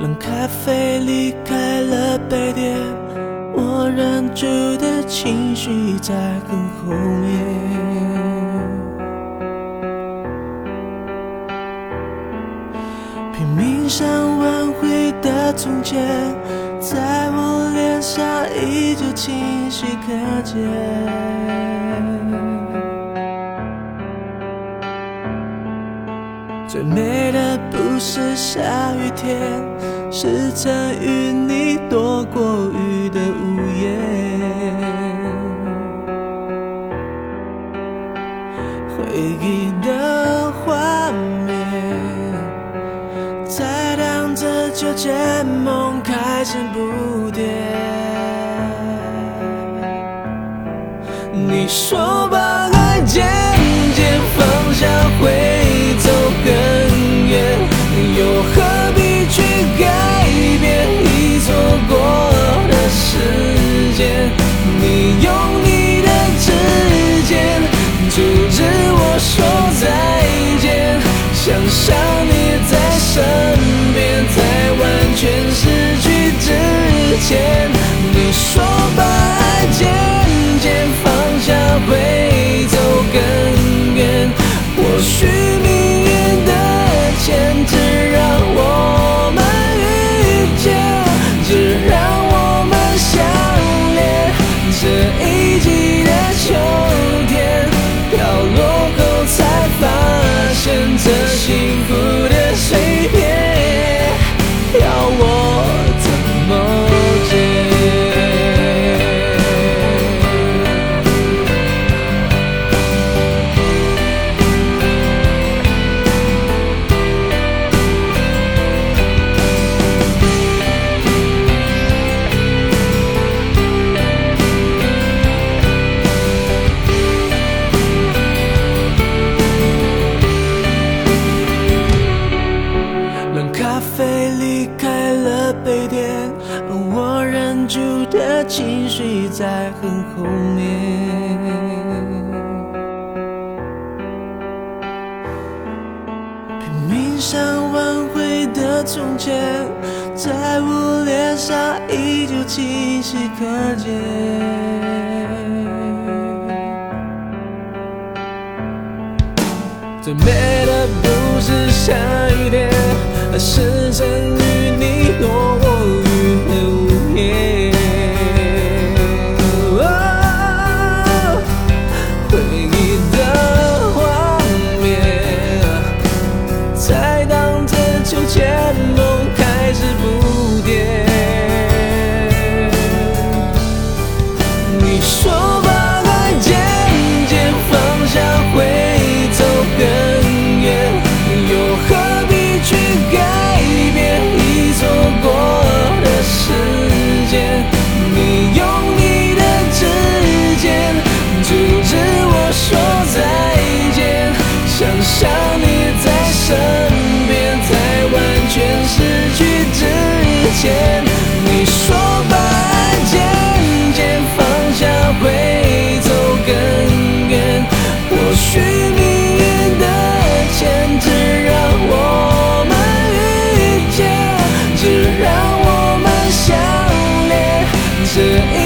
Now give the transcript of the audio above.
冷咖啡离开了杯垫我忍住的情绪在很后面拼命想挽回的从前在我脸上依旧清晰可见最美的不是下雨天，是曾与你躲过雨的午夜。回忆的画面，在荡着秋千，梦开始不甜。你说把爱渐渐放下会情绪在很后面。拼命想挽回的从前，在我脸上依旧清晰可见。最美的不是下雨天，而是曾 answer.